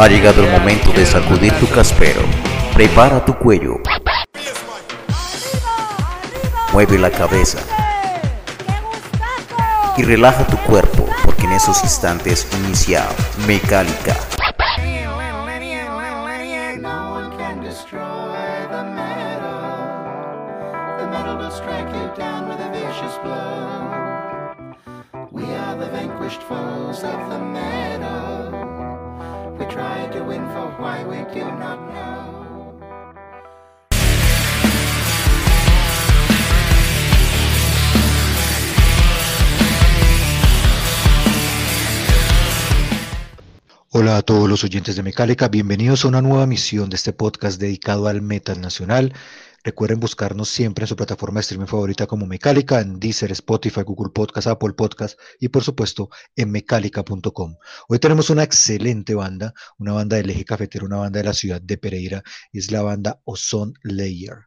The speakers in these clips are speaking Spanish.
Ha llegado el momento de sacudir tu caspero. Prepara tu cuello. Mueve la cabeza. Y relaja tu cuerpo, porque en esos instantes inicia Mecánica. Los oyentes de Mecálica, bienvenidos a una nueva misión de este podcast dedicado al metal nacional. Recuerden buscarnos siempre en su plataforma de streaming favorita como Mecálica, en Deezer, Spotify, Google Podcast, Apple Podcast y por supuesto en mecálica.com. Hoy tenemos una excelente banda, una banda del eje cafetero, una banda de la ciudad de Pereira, es la banda Ozone Layer.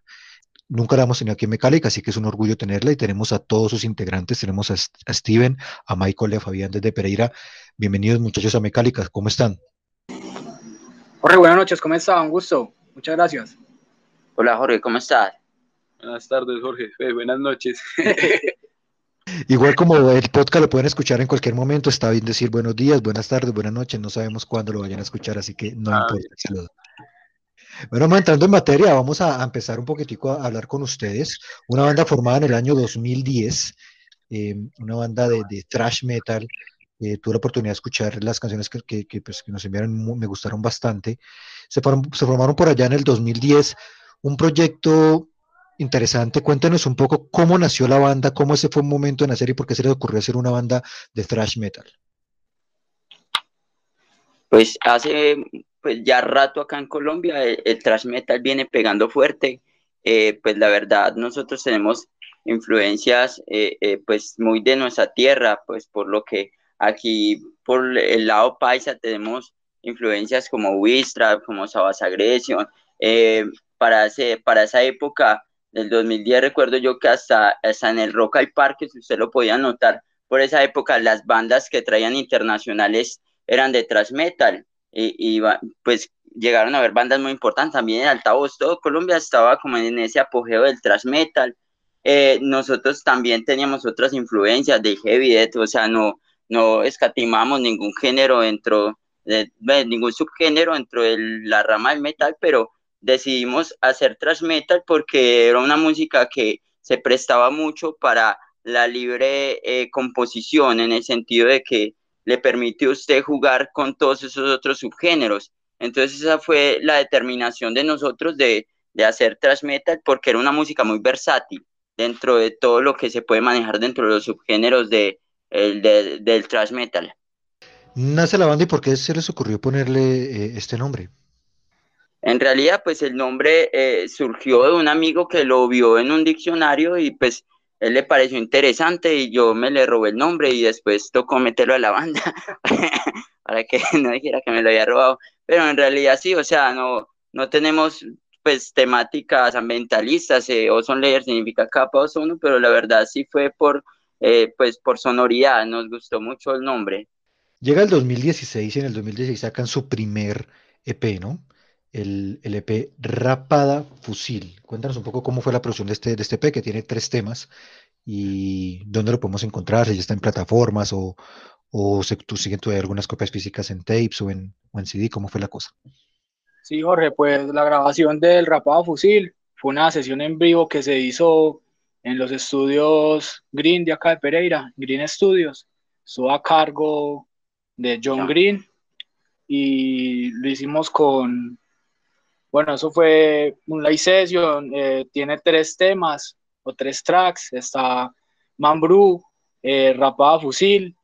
Nunca la hemos tenido aquí en Mecálica, así que es un orgullo tenerla y tenemos a todos sus integrantes, tenemos a, a Steven, a Michael y a Fabián desde Pereira. Bienvenidos muchachos a Mecálica, ¿cómo están? Jorge, buenas noches, ¿cómo está? Un gusto, muchas gracias. Hola Jorge, ¿cómo estás? Buenas tardes, Jorge. Eh, buenas noches. Igual como el podcast lo pueden escuchar en cualquier momento, está bien decir buenos días, buenas tardes, buenas noches, no sabemos cuándo lo vayan a escuchar, así que no Ah, importa. el saludo. Bueno, vamos entrando en materia, vamos a, a empezar un poquitico a hablar con ustedes. Una banda formada en el año 2010, eh, una banda de, de thrash metal. Eh, tuve la oportunidad de escuchar las canciones que, que- pues, que nos enviaron, me gustaron bastante. Se, se formaron por allá en el 2010, un proyecto interesante. Cuéntanos un poco cómo nació la banda, cómo ese fue un momento de nacer y por qué se les ocurrió hacer una banda de thrash metal. Pues hace pues ya rato acá en Colombia el, el thrash metal viene pegando fuerte. Eh, pues la verdad nosotros tenemos influencias eh, pues muy de nuestra tierra, pues por lo que aquí por el lado paisa tenemos influencias como Wistrap, como Sabas. Eh, para, ese, para esa época del 2010 recuerdo yo que hasta, hasta en el Rock al Parque, si usted lo podía notar, por esa época las bandas que traían internacionales eran de thrash metal. Y, y pues llegaron a ver bandas muy importantes. También en altavoz todo Colombia estaba como en ese apogeo del thrash metal. Eh, nosotros también teníamos otras influencias de heavy death o sea no no escatimamos ningún género dentro de, ningún subgénero dentro de la rama del metal pero decidimos hacer thrash metal porque era una música que se prestaba mucho para la libre eh, composición en el sentido de que le permite a usted jugar con todos esos otros subgéneros. Entonces esa fue la determinación de nosotros de, de hacer thrash metal porque era una música muy versátil dentro de todo lo que se puede manejar dentro de los subgéneros de, el de- del thrash metal. Nace la banda y por qué se les ocurrió ponerle eh, este nombre. En realidad, pues el nombre eh, surgió de un amigo que lo vio en un diccionario y pues él le pareció interesante y yo me le robé el nombre y después tocó meterlo a la banda para que no dijera que me lo había robado. Pero en realidad sí, o sea, no, no tenemos pues temáticas ambientalistas, eh, Ozone Layer significa capa de ozono, pero la verdad sí fue por, eh, pues por sonoridad, nos gustó mucho el nombre. Llega el 2016 y en el 2016 sacan su primer EP, ¿no? El, el EP Rapada Fusil. Cuéntanos un poco cómo fue la producción de este, de este EP, que tiene tres temas, y dónde lo podemos encontrar, si ya está en plataformas o, o se, tú siguen todavía algunas copias físicas en tapes o en, o en CD, ¿cómo fue la cosa? Sí, Jorge, pues la grabación del Rapado Fusil fue una sesión en vivo que se hizo en los estudios Green de acá de Pereira, Green Studios. Estuvo a cargo de John. Green y lo hicimos con, bueno, eso fue un live session, eh, tiene tres temas o tres tracks, está Mambrú, eh, Rapada Fusil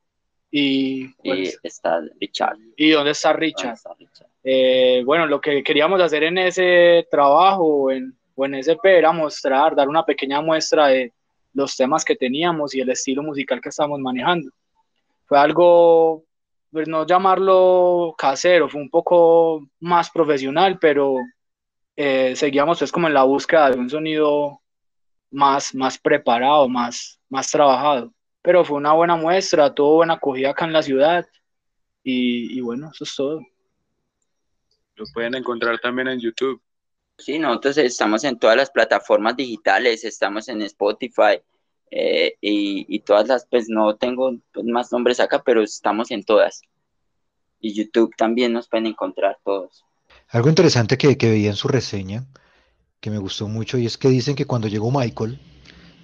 y, Y está Richard. y ¿Dónde está ¿Dónde Richard? está Richard? Eh, bueno, lo que queríamos hacer en ese trabajo en, o en EP era mostrar, dar una pequeña muestra de los temas que teníamos y el estilo musical que estábamos manejando. Fue algo, pues no llamarlo casero, fue un poco más profesional, pero eh, seguíamos pues como en la búsqueda de un sonido más, más preparado, más, más trabajado. Pero fue una buena muestra, tuvo buena acogida acá en la ciudad y, y bueno, eso es todo. Lo pueden encontrar también en YouTube. Sí, nosotros estamos en todas las plataformas digitales, estamos en Spotify eh, y, todas las, pues no tengo pues, más nombres acá, pero estamos en todas. Y YouTube también nos pueden encontrar todos. Algo interesante que, veía en su reseña, que me gustó mucho, y es que dicen que cuando llegó Michael,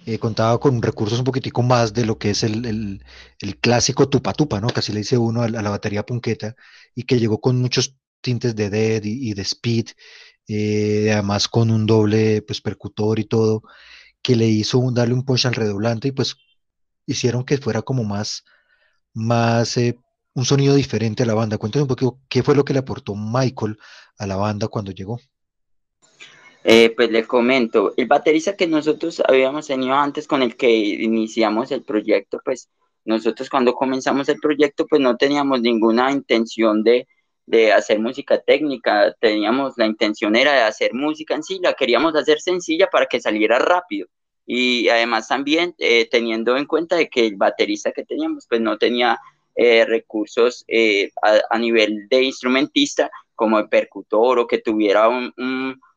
eh, contaba con recursos un poquitico más de lo que es el, el, el clásico tupa tupa, ¿no? Casi le dice uno a, la batería punqueta, y que llegó con muchos tintes de dead y, de speed, eh, además con un doble pues percutor y todo, que le hizo darle un punch al redoblante y pues hicieron que fuera como más, más eh, un sonido diferente a la banda. Cuéntame un poquito qué fue lo que le aportó Michael a la banda cuando llegó. Eh, pues le comento, el baterista que nosotros habíamos tenido antes con el que iniciamos el proyecto, pues nosotros cuando comenzamos el proyecto, pues no teníamos ninguna intención de, de hacer música técnica, teníamos la intención era de hacer música en sí, la queríamos hacer sencilla para que saliera rápido. Y además también eh, teniendo en cuenta de que el baterista que teníamos, pues no tenía eh, recursos a, a, nivel de instrumentista como el percutor o que tuviera un,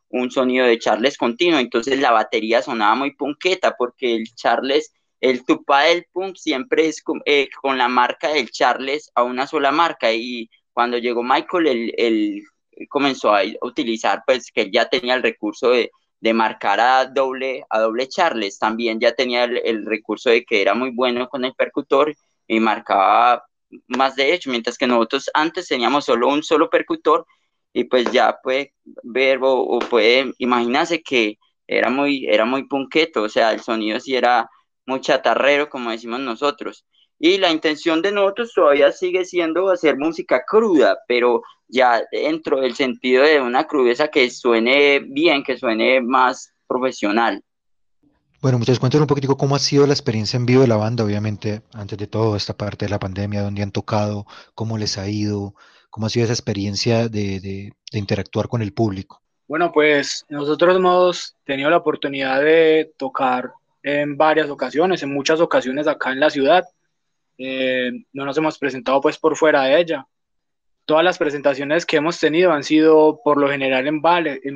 un sonido de Charles continuo, entonces la batería sonaba muy punqueta porque el Charles, el tupa del punk siempre es eh, con, la marca del Charles a una sola marca y cuando llegó Michael, él, comenzó a utilizar, pues que él ya tenía el recurso de, marcar a doble, a doble Charles, también ya tenía el, el, recurso de que era muy bueno con el percutor y marcaba más de hecho, mientras que nosotros antes teníamos solo un solo percutor y pues ya puede ver o, puede imaginarse que era muy, era muy punqueto, o sea, el sonido sí era muy chatarrero, como decimos nosotros. Y la intención de nosotros todavía sigue siendo hacer música cruda, pero ya dentro del sentido de una crudeza que suene bien, que suene más profesional. Bueno, muchachos, cuéntenos un poquitico cómo ha sido la experiencia en vivo de la banda, obviamente, antes de todo, esta parte de la pandemia, dónde han tocado, cómo les ha ido, ¿Cómo ha sido esa experiencia de, interactuar con el público? Bueno, pues nosotros hemos tenido la oportunidad de tocar en varias ocasiones, en muchas ocasiones acá en la ciudad. Eh, no nos hemos presentado pues por fuera de ella. Todas las presentaciones que hemos tenido han sido por lo general en,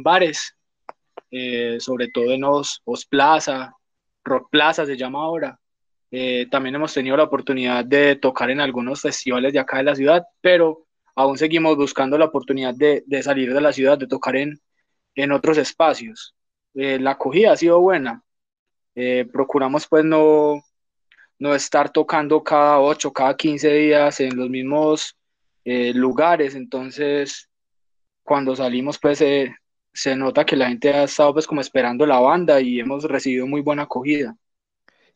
bares, eh, sobre todo en Os, Plaza, Rock Plaza se llama ahora. Eh, también hemos tenido la oportunidad de tocar en algunos festivales de acá de la ciudad, pero aún seguimos buscando la oportunidad de, salir de la ciudad, de tocar en, en otros espacios. La acogida ha sido buena. Procuramos pues no, no estar tocando cada 8, cada 15 días en los mismos eh, lugares, entonces cuando salimos pues se nota que la gente ha estado pues como esperando la banda y hemos recibido muy buena acogida.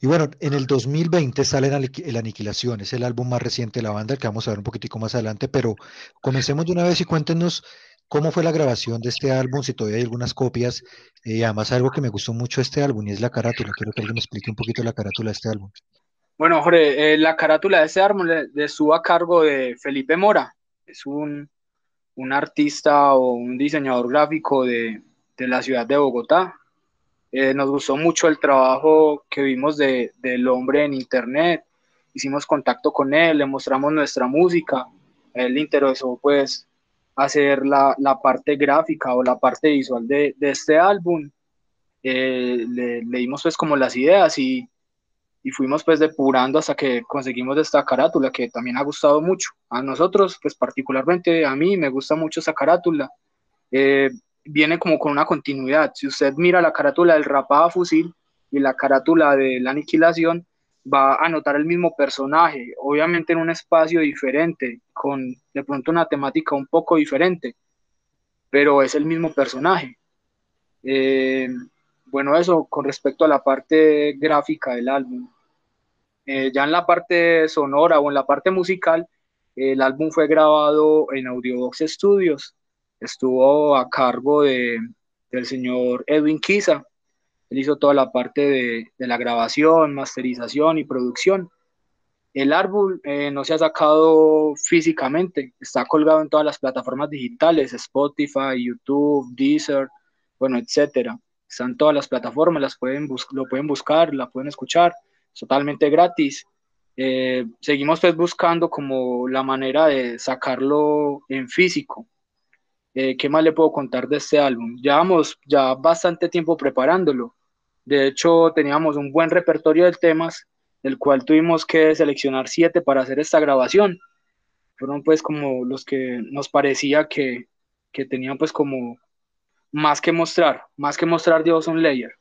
Y bueno, en el 2020 sale El Aniquilación, es el álbum más reciente de la banda, que vamos a ver un poquitico más adelante, pero comencemos de una vez y cuéntenos cómo fue la grabación de este álbum, si todavía hay algunas copias, y además algo que me gustó mucho este álbum y es la carátula, quiero que alguien me explique un poquito la carátula de este álbum. Bueno, Jorge, eh, la carátula de este álbum le, a cargo de Felipe Mora, es un, un artista o un diseñador gráfico de, de la ciudad de Bogotá, eh, nos gustó mucho el trabajo que vimos de, del hombre en internet. Hicimos contacto con él, le mostramos nuestra música. A él le interesó pues hacer la, la parte gráfica o la parte visual de, de este álbum. Eh, le, le, dimos pues como las ideas y, y, fuimos pues depurando hasta que conseguimos esta carátula que también ha gustado mucho. A nosotros pues particularmente a mí me gusta mucho esa carátula. Eh, viene como con una continuidad. Si usted mira la carátula del rapado fusil y la carátula de la aniquilación, va a notar el mismo personaje, obviamente en un espacio diferente, con de pronto una temática un poco diferente, pero es el mismo personaje. Eh, bueno, eso con respecto a la parte gráfica del álbum. Eh, ya en la parte sonora o en la parte musical, el álbum fue grabado en Audiobox Studios estuvo a cargo de, del señor Edwin Kisa. Él hizo toda la parte de, la grabación, masterización y producción. El árbol eh, no se ha sacado físicamente, está colgado en todas las plataformas digitales, Spotify, YouTube, Deezer, bueno, etcétera. Están todas las plataformas, las pueden lo pueden buscar, la pueden escuchar, totalmente gratis. Eh, seguimos pues buscando como la manera de sacarlo en físico, Eh, ¿Qué más le puedo contar de este álbum? Llevamos ya bastante tiempo preparándolo. De hecho, teníamos un buen repertorio de temas, del cual tuvimos que seleccionar siete para hacer esta grabación. Fueron pues como los que nos parecía que, que tenían pues como más que mostrar, más que mostrar de Ozone Layer.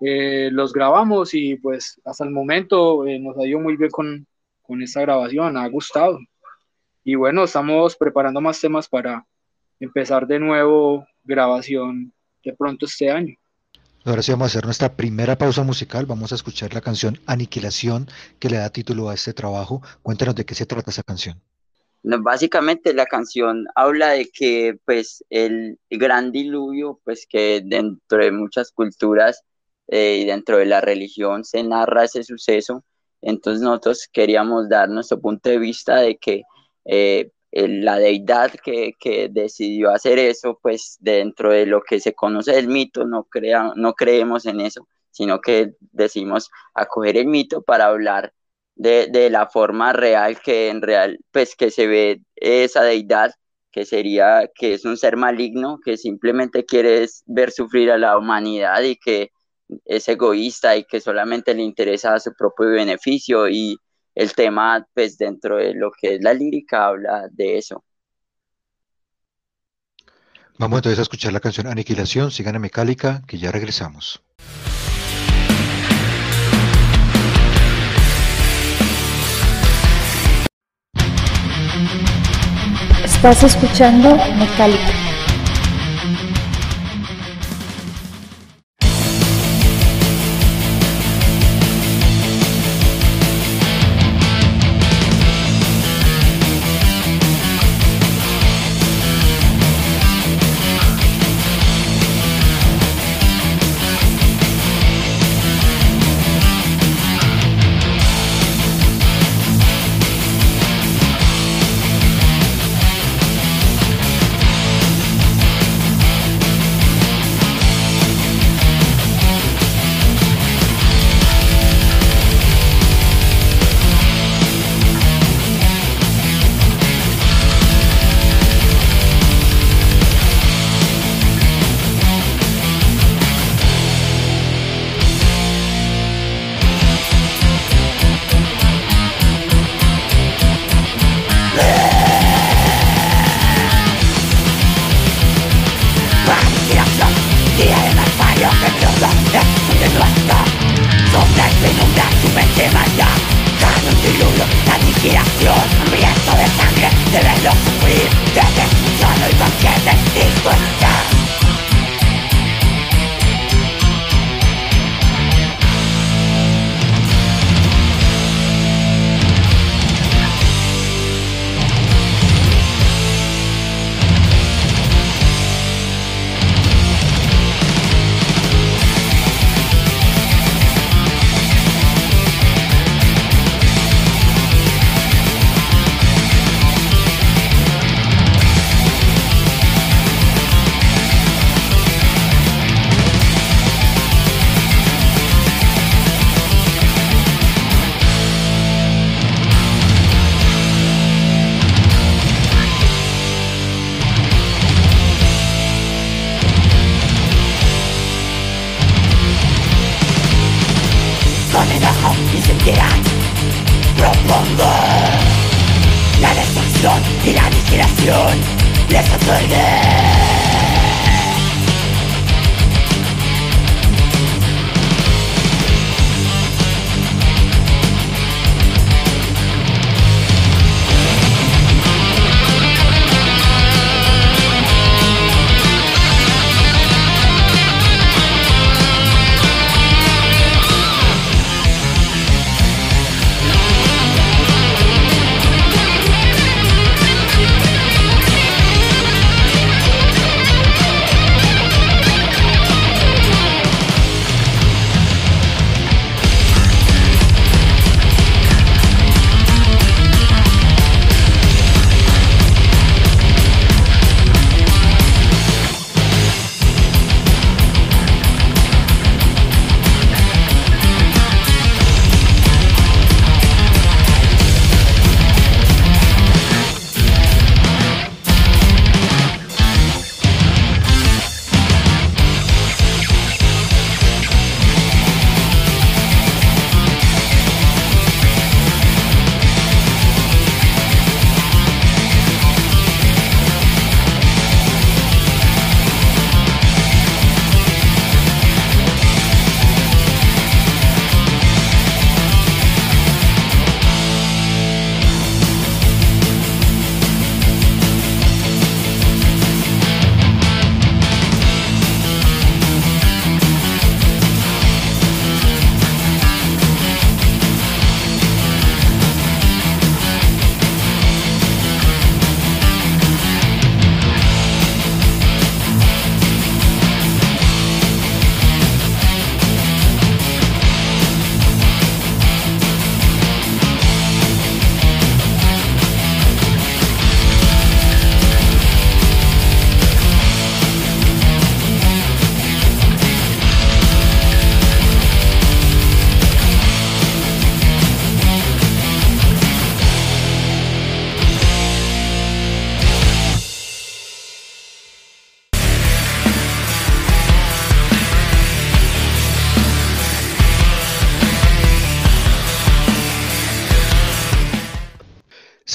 Eh, los grabamos y pues hasta el momento eh, nos ha ido muy bien con, con esta grabación, ha gustado. Y bueno, estamos preparando más temas para empezar de nuevo grabación de pronto este año. Ahora sí vamos a hacer nuestra primera pausa musical. Vamos a escuchar la canción Aniquilación que le da título a este trabajo. Cuéntanos de qué se trata esa canción. Básicamente la canción habla de que pues el gran diluvio, pues que dentro de muchas culturas eh, y dentro de la religión se narra ese suceso. Entonces nosotros queríamos dar nuestro punto de vista de que eh, la deidad que, que, decidió hacer eso, pues dentro de lo que se conoce del mito, no, crea, no creemos en eso, sino que decimos acoger el mito para hablar de, de, la forma real que en real, pues que se ve esa deidad, que sería, que es un ser maligno, que simplemente quiere ver sufrir a la humanidad y que es egoísta y que solamente le interesa su propio beneficio y el tema, pues dentro de lo que es la lírica, habla de eso. Vamos entonces a escuchar la canción Aniquilación, sigan a Mecálica, que ya regresamos. Estás escuchando Mecálica. Listen to me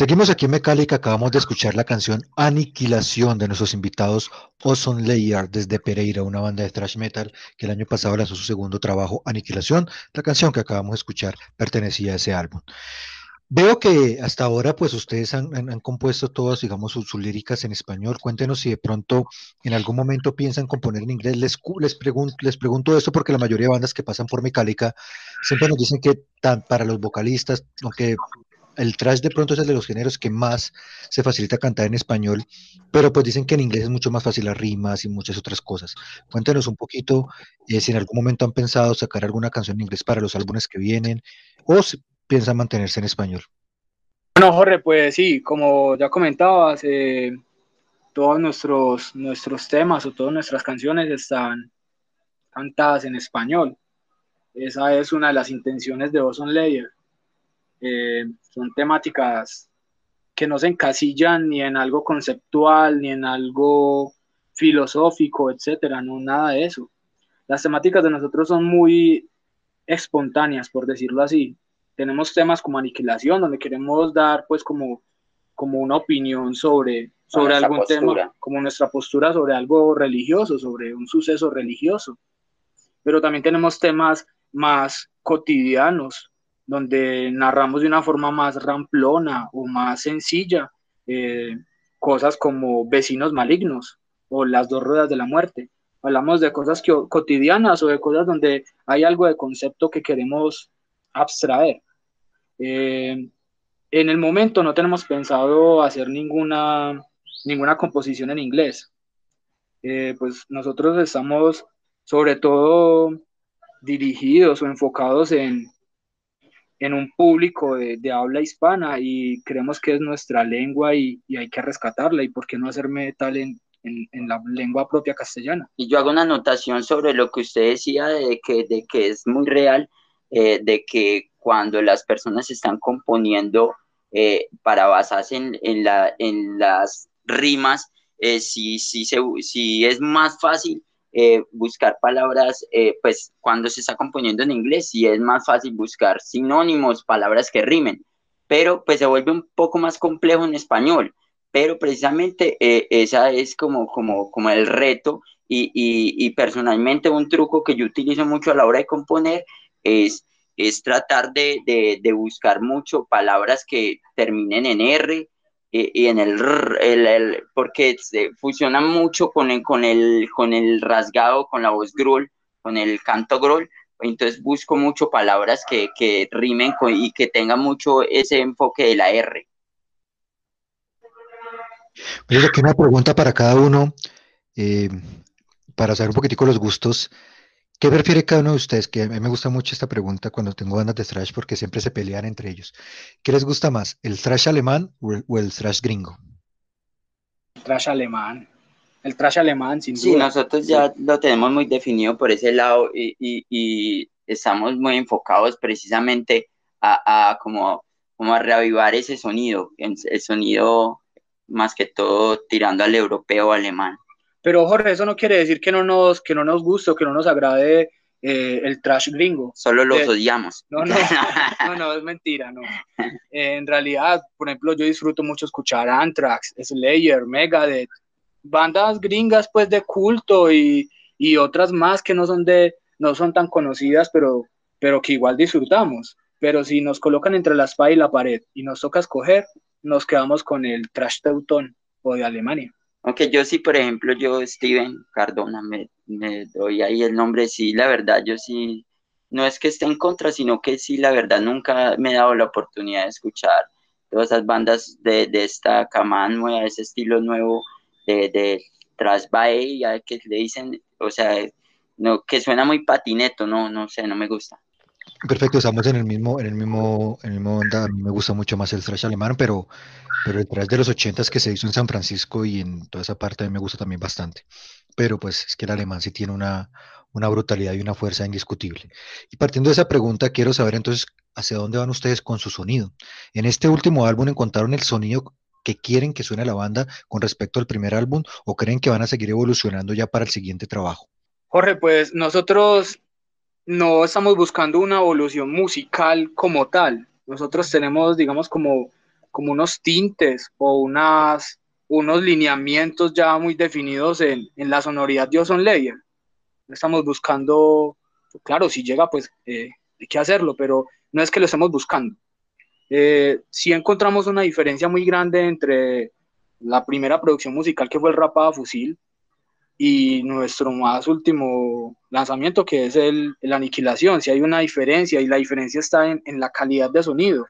Seguimos aquí en Mecálica, acabamos de escuchar la canción Aniquilación de nuestros invitados Ozone Layer desde Pereira, una banda de thrash metal que el año pasado lanzó su segundo trabajo, Aniquilación. La canción que acabamos de escuchar pertenecía a ese álbum. Veo que hasta ahora, pues ustedes han, compuesto todas, digamos, sus, líricas en español. Cuéntenos si de pronto en algún momento piensan componer en inglés. Les, les, pregunto, esto porque la mayoría de bandas que pasan por Mecálica siempre nos dicen que para los vocalistas, aunque el thrash de pronto es el de los géneros que más se facilita cantar en español, pero pues dicen que en inglés es mucho más fácil las rimas y muchas otras cosas. Cuéntenos un poquito eh, si en algún momento han pensado sacar alguna canción en inglés para los álbumes que vienen o si piensan mantenerse en español. Bueno, Jorge, pues sí, como ya comentabas, eh, todos nuestros, nuestros temas o todas nuestras canciones están cantadas en español. Esa es una de las intenciones de Ozone Layer. Eh, son temáticas que no se encasillan ni en algo conceptual, ni en algo filosófico, etcétera, no nada de eso. Las temáticas de nosotros son muy espontáneas, por decirlo así. Tenemos temas como aniquilación, donde queremos dar pues como, como una opinión sobre, sobre algún postura. tema, como nuestra postura sobre algo religioso, sobre un suceso religioso. Pero también tenemos temas más cotidianos, donde narramos de una forma más ramplona o más sencilla eh, cosas como vecinos malignos o las dos ruedas de la muerte. Hablamos de cosas que, cotidianas o de cosas donde hay algo de concepto que queremos abstraer. Eh, en el momento no tenemos pensado hacer ninguna, ninguna composición en inglés. Eh, pues nosotros estamos sobre todo dirigidos o enfocados en, en un público de, de, habla hispana y creemos que es nuestra lengua y, y, hay que rescatarla y por qué no hacer metal en, en, en, la lengua propia castellana. Y yo hago una anotación sobre lo que usted decía de que, de que es muy real, eh, de que cuando las personas están componiendo eh, para basarse en, en, la, en las rimas, eh, si, si, se, si es más fácil eh, buscar palabras, eh, pues cuando se está componiendo en inglés, sí es más fácil buscar sinónimos, palabras que rimen, pero pues se vuelve un poco más complejo en español, pero precisamente eh, esa es como, como, como el reto. Y, y, y, personalmente un truco que yo utilizo mucho a la hora de componer es, es tratar de, de, de buscar mucho palabras que terminen en R, y, y en el, el, el, porque se fusiona mucho con el, con el con el rasgado con la voz growl con el canto growl entonces busco mucho palabras que, que rimen con, y que tengan mucho ese enfoque de la R. Mira, aquí una pregunta para cada uno eh, para saber un poquitico los gustos ¿Qué prefiere cada uno de ustedes? Que a mí me gusta mucho esta pregunta cuando tengo bandas de thrash porque siempre se pelean entre ellos. ¿Qué les gusta más, el thrash alemán o el thrash gringo? El thrash alemán. El thrash alemán, sin duda. Sí, nosotros ya lo tenemos muy definido por ese lado y, y, y estamos muy enfocados precisamente a, a como, como a reavivar ese sonido, el sonido más que todo tirando al europeo alemán. Pero Jorge, eso no quiere decir que no nos, que no nos guste o que no nos agrade eh, el trash gringo. Solo los eh, odiamos. No, no, no, no, es mentira, no. Eh, en realidad, por ejemplo, yo disfruto mucho escuchar Anthrax, Slayer, Megadeth, bandas gringas pues de culto y, y otras más que no son de, no son tan conocidas, pero, pero que igual disfrutamos. Pero si nos colocan entre la espada y la pared y nos toca escoger, nos quedamos con el trash teutón o de Alemania. Aunque yo sí, por ejemplo, yo, Steven Cardona, me, doy ahí el nombre, sí, la verdad, yo sí, no es que esté en contra, sino que sí, la verdad, nunca me he dado la oportunidad de escuchar todas esas bandas de, de esta cama nueva, ese estilo nuevo de, de Trash Bay, ya que le dicen, o sea, no, que suena muy patineto, no, no sé, no me gusta. Perfecto, estamos en el mismo, en el mismo, en el mismo onda. A mí me gusta mucho más el thrash alemán, pero, pero el thrash de los ochentas que se hizo en San Francisco y en toda esa parte a mí me gusta también bastante. Pero pues es que el alemán sí tiene una, una brutalidad y una fuerza indiscutible. Y partiendo de esa pregunta, quiero saber entonces hacia dónde van ustedes con su sonido. En este último álbum encontraron el sonido que quieren que suene la banda con respecto al primer álbum o creen que van a seguir evolucionando ya para el siguiente trabajo. Jorge, pues nosotros no estamos buscando una evolución musical como tal. Nosotros tenemos, digamos, como como unos tintes o unas, unos lineamientos ya muy definidos en, en la sonoridad de Ozone Layer. Estamos buscando, claro, si llega, pues eh, hay que hacerlo, pero no es que lo estemos buscando. Eh, sí encontramos una diferencia muy grande entre la primera producción musical que fue el Rapada Fusil y nuestro más último lanzamiento que es el, el Aniquilación. Si hay una diferencia y la diferencia está en, en la calidad de sonido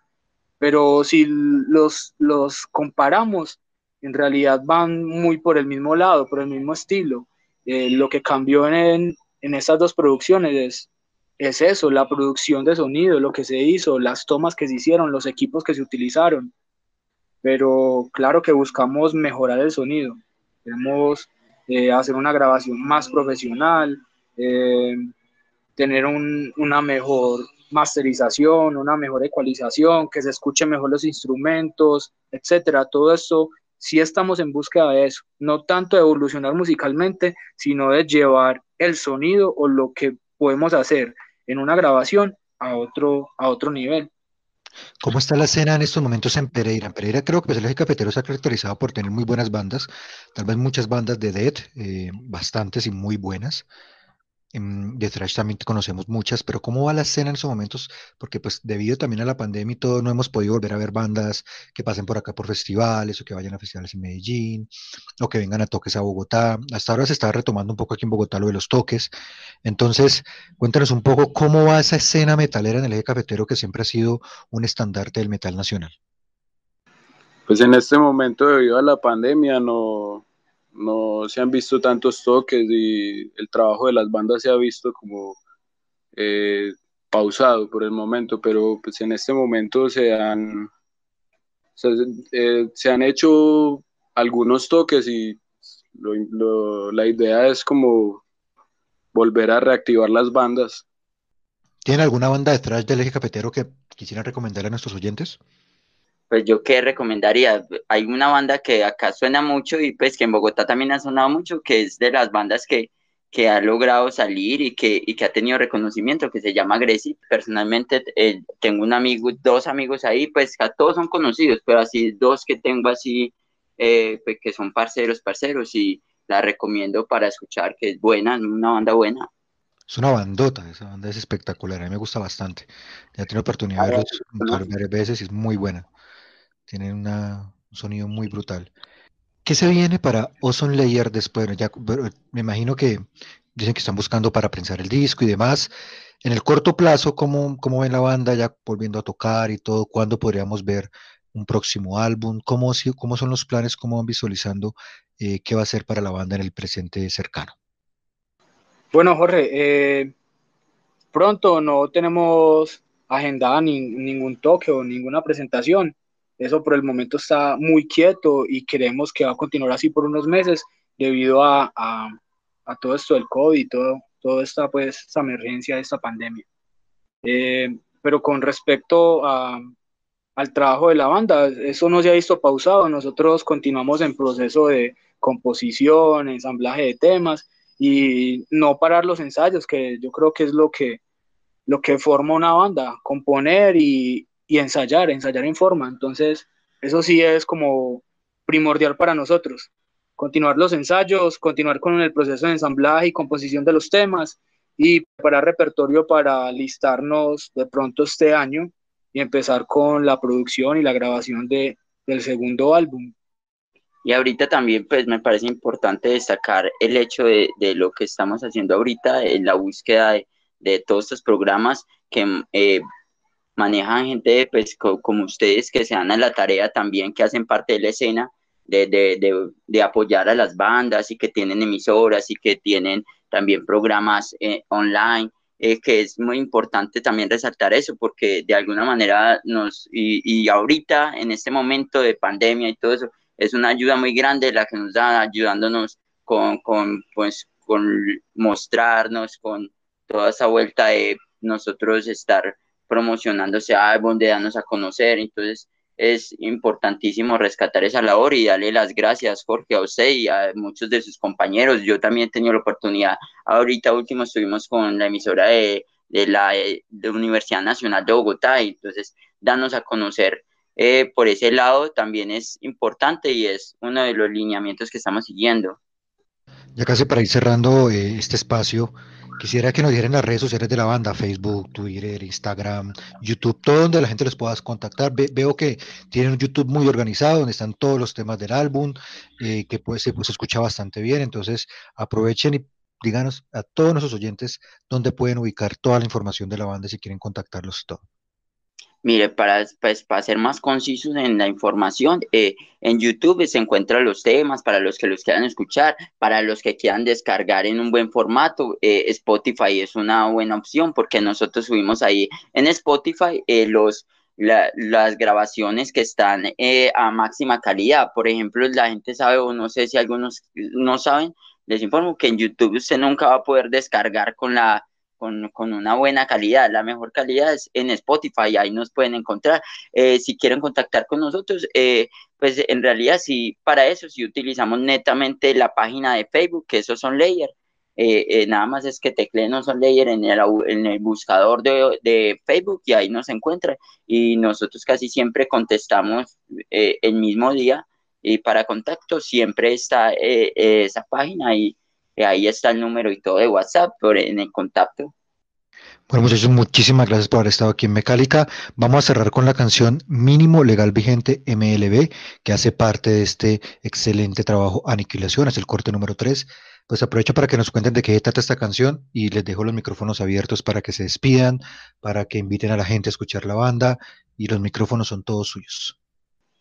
pero si los, los comparamos, en realidad van muy por el mismo lado, por el mismo estilo. Eh, lo que cambió en, en estas dos producciones es, es eso, la producción de sonido, lo que se hizo, las tomas que se hicieron, los equipos que se utilizaron. Pero claro que buscamos mejorar el sonido. Queremos eh, hacer una grabación más profesional, eh, tener un, una mejor masterización, una mejor ecualización, que se escuchen mejor los instrumentos, etcétera. Todo eso sí estamos en búsqueda de eso, no tanto de evolucionar musicalmente, sino de llevar el sonido o lo que podemos hacer en una grabación a otro, a otro nivel. ¿Cómo está la escena en estos momentos en Pereira? En Pereira creo que pues, el eje cafetero se ha caracterizado por tener muy buenas bandas, tal vez muchas bandas de dead, eh, bastantes y muy buenas. De thrash también conocemos muchas, pero ¿cómo va la escena en esos momentos? Porque pues debido también a la pandemia y todo, no hemos podido volver a ver bandas que pasen por acá por festivales o que vayan a festivales en Medellín o que vengan a toques a Bogotá. Hasta ahora se está retomando un poco aquí en Bogotá lo de los toques. Entonces, cuéntanos un poco cómo va esa escena metalera en el eje cafetero que siempre ha sido un estandarte del metal nacional. Pues en este momento, debido a la pandemia, no, no se han visto tantos toques y el trabajo de las bandas se ha visto como eh, pausado por el momento, pero pues en este momento se han, eh, se, han hecho algunos toques y la idea es como volver a reactivar las bandas. ¿Tienen alguna banda detrás del eje cafetero que quisieran recomendar a nuestros oyentes? Pues yo qué recomendaría, hay una banda que acá suena mucho y pues que en Bogotá también ha sonado mucho, que es de las bandas que, que ha logrado salir y que, y que ha tenido reconocimiento, que se llama Greci. Personalmente eh, tengo un amigo, dos amigos ahí, pues todos son conocidos, pero así dos que tengo así, eh, pues, que son parceros, parceros, y la recomiendo para escuchar, que es buena, una banda buena. Es una bandota, esa banda es espectacular, a mí me gusta bastante. Ya tenido oportunidad de verlos varias veces y es muy buena. Tienen un sonido muy brutal. ¿Qué se viene para Ozone Layer después? Ya, me imagino que dicen que están buscando para prensar el disco y demás. En el corto plazo, ¿cómo, cómo ven la banda ya volviendo a tocar y todo? ¿Cuándo podríamos ver un próximo álbum? ¿Cómo, cómo son los planes? ¿Cómo van visualizando eh, qué va a ser para la banda en el presente cercano? Bueno, Jorge, eh, pronto no tenemos agendada ningún toque o ninguna presentación. Eso por el momento está muy quieto y creemos que va a continuar así por unos meses debido a, a, a todo esto del COVID y todo, toda esta, pues, esta emergencia, esta pandemia. Eh, pero con respecto a, al trabajo de la banda, eso no se ha visto pausado. Nosotros continuamos en proceso de composición, ensamblaje de temas y no parar los ensayos, que yo creo que es lo que, lo que forma una banda, componer y, y ensayar, ensayar en forma. Entonces, eso sí es como primordial para nosotros. Continuar los ensayos, continuar con el proceso de ensamblaje y composición de los temas y preparar repertorio para listarnos de pronto este año y empezar con la producción y la grabación de, del segundo álbum. Y ahorita también pues me parece importante destacar el hecho de, de lo que estamos haciendo ahorita en la búsqueda de, de todos estos programas que eh, manejan gente pues como ustedes que se dan a la tarea también, que hacen parte de la escena, de, de, de, apoyar a las bandas y que tienen emisoras y que tienen también programas eh, online, eh, que es muy importante también resaltar eso, porque de alguna manera nos, y, y ahorita en este momento de pandemia y todo eso, es una ayuda muy grande la que nos da, ayudándonos con, con, pues, con mostrarnos, con toda esa vuelta de nosotros estar promocionándose álbum, de darnos a conocer. Entonces es importantísimo rescatar esa labor y darle las gracias, Jorge, a usted y a muchos de sus compañeros. Yo también he tenido la oportunidad, ahorita último estuvimos con la emisora de, de la de Universidad Nacional de Bogotá y entonces darnos a conocer eh, por ese lado también es importante y es uno de los lineamientos que estamos siguiendo. Ya casi para ir cerrando eh, este espacio, quisiera que nos dieran las redes sociales de la banda, Facebook, Twitter, Instagram, YouTube, todo donde la gente les pueda contactar. veo que tienen un YouTube muy organizado, donde están todos los temas del álbum, eh, que pues, se escucha bastante bien, entonces aprovechen y díganos a todos nuestros oyentes dónde pueden ubicar toda la información de la banda si quieren contactarlos todo. Mire, para, pues, para ser más concisos en la información, eh, en YouTube se encuentran los temas para los que los quieran escuchar, para los que quieran descargar en un buen formato. Eh, Spotify es una buena opción porque nosotros subimos ahí en Spotify eh, los, las grabaciones que están a máxima calidad. Por ejemplo, la gente sabe, o no sé si algunos no saben, les informo que en YouTube usted nunca va a poder descargar con la con, una buena calidad. La mejor calidad es en Spotify, ahí nos pueden encontrar. Eh, si quieren contactar con nosotros, eh, pues en realidad sí, para eso sí utilizamos netamente la página de Facebook, que esos son Layer. Eh, nada más es que tecleen son Layer en el, en el buscador de, de, Facebook y ahí nos encuentran. Y nosotros casi siempre contestamos el mismo día. Y para contacto siempre está esa página y ahí está el número y todo de WhatsApp por, en el contacto. Bueno, muchachos, muchísimas gracias por haber estado aquí en Mecálica. Vamos a cerrar con la canción Mínimo Legal Vigente MLB, que hace parte de este excelente trabajo Aniquilación, es el corte número 3. Pues aprovecho para que nos cuenten de qué trata esta canción y les dejo los micrófonos abiertos para que se despidan, para que inviten a la gente a escuchar la banda y los micrófonos son todos suyos.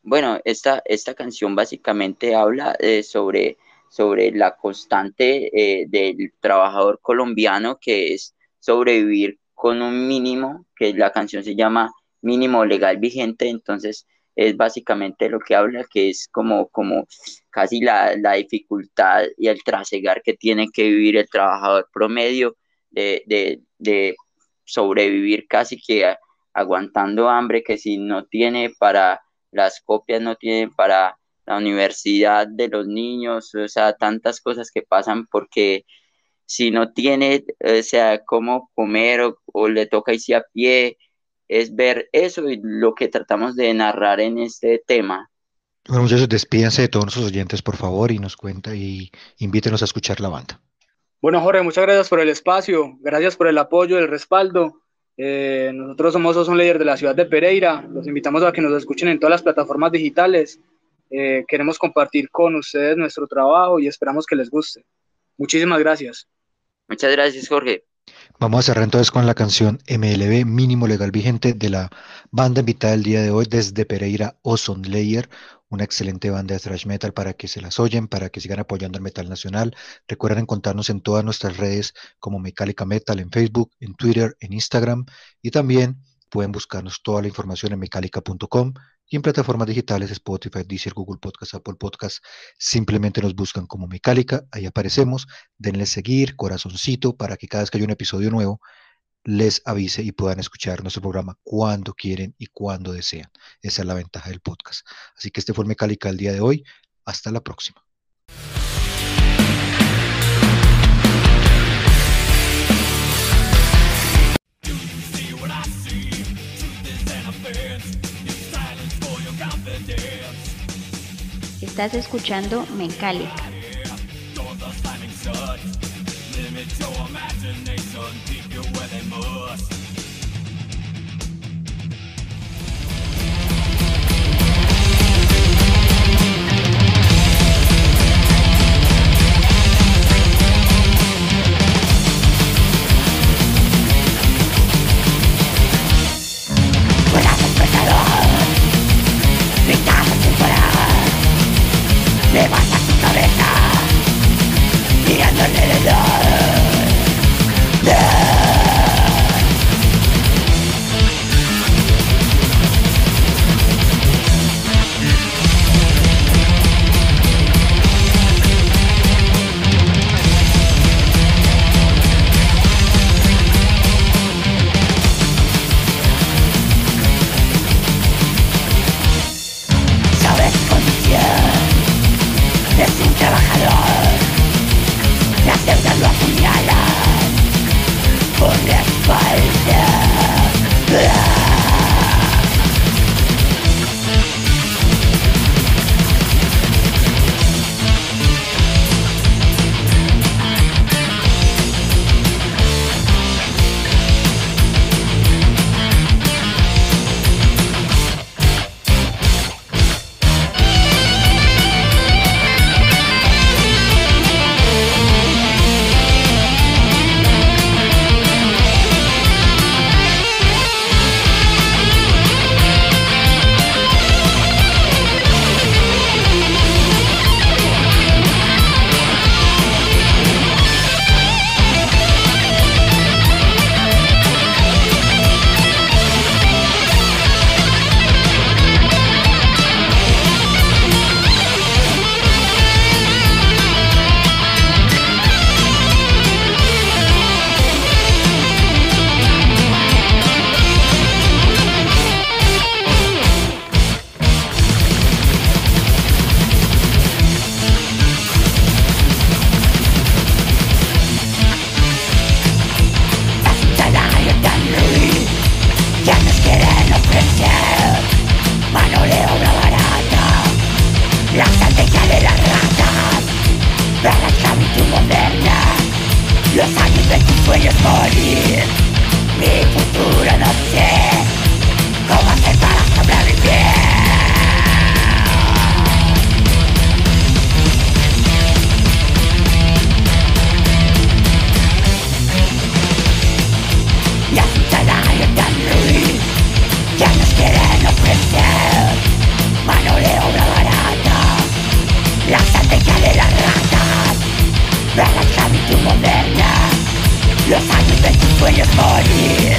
Bueno, esta, esta canción básicamente habla eh, sobre sobre la constante eh, del trabajador colombiano que es sobrevivir con un mínimo, que la canción se llama mínimo legal vigente, entonces es básicamente lo que habla, que es como, como casi la, la dificultad y el trasegar que tiene que vivir el trabajador promedio de, de, de sobrevivir casi que aguantando hambre, que si no tiene para las copias, no tiene para la universidad de los niños, o sea, tantas cosas que pasan porque si no tiene, o sea, cómo comer o, le toca irse a pie, es ver eso y lo que tratamos de narrar en este tema. Bueno, muchachos, despídense de todos nuestros oyentes, por favor, y nos cuenta y invítenos a escuchar la banda. Bueno, Jorge, muchas gracias por el espacio, gracias por el apoyo, el respaldo. Eh, nosotros somos un líder de la ciudad de Pereira. Los invitamos a que nos escuchen en todas las plataformas digitales. Eh, queremos compartir con ustedes nuestro trabajo y esperamos que les guste. Muchísimas gracias. Muchas gracias, Jorge. Vamos a cerrar entonces con la canción MLB Mínimo Legal Vigente de la banda invitada del día de hoy desde Pereira, Ozone Layer, una excelente banda de thrash metal para que se las oyen, para que sigan apoyando el metal nacional. Recuerden encontrarnos en todas nuestras redes como Mecálica Metal en Facebook, en Twitter, en Instagram y también pueden buscarnos toda la información en mecálica.com y en plataformas digitales Spotify, Deezer, Google Podcast, Apple Podcast, simplemente nos buscan como Mecálica, ahí aparecemos, denle seguir, corazoncito, para que cada vez que haya un episodio nuevo les avise y puedan escuchar nuestro programa cuando quieren y cuando desean. Esa es la ventaja del podcast. Así que este fue Mecálica el día de hoy. Hasta la próxima. Estás escuchando tu cabeza Sei que sonhos morrer Minha cultura nascer de tus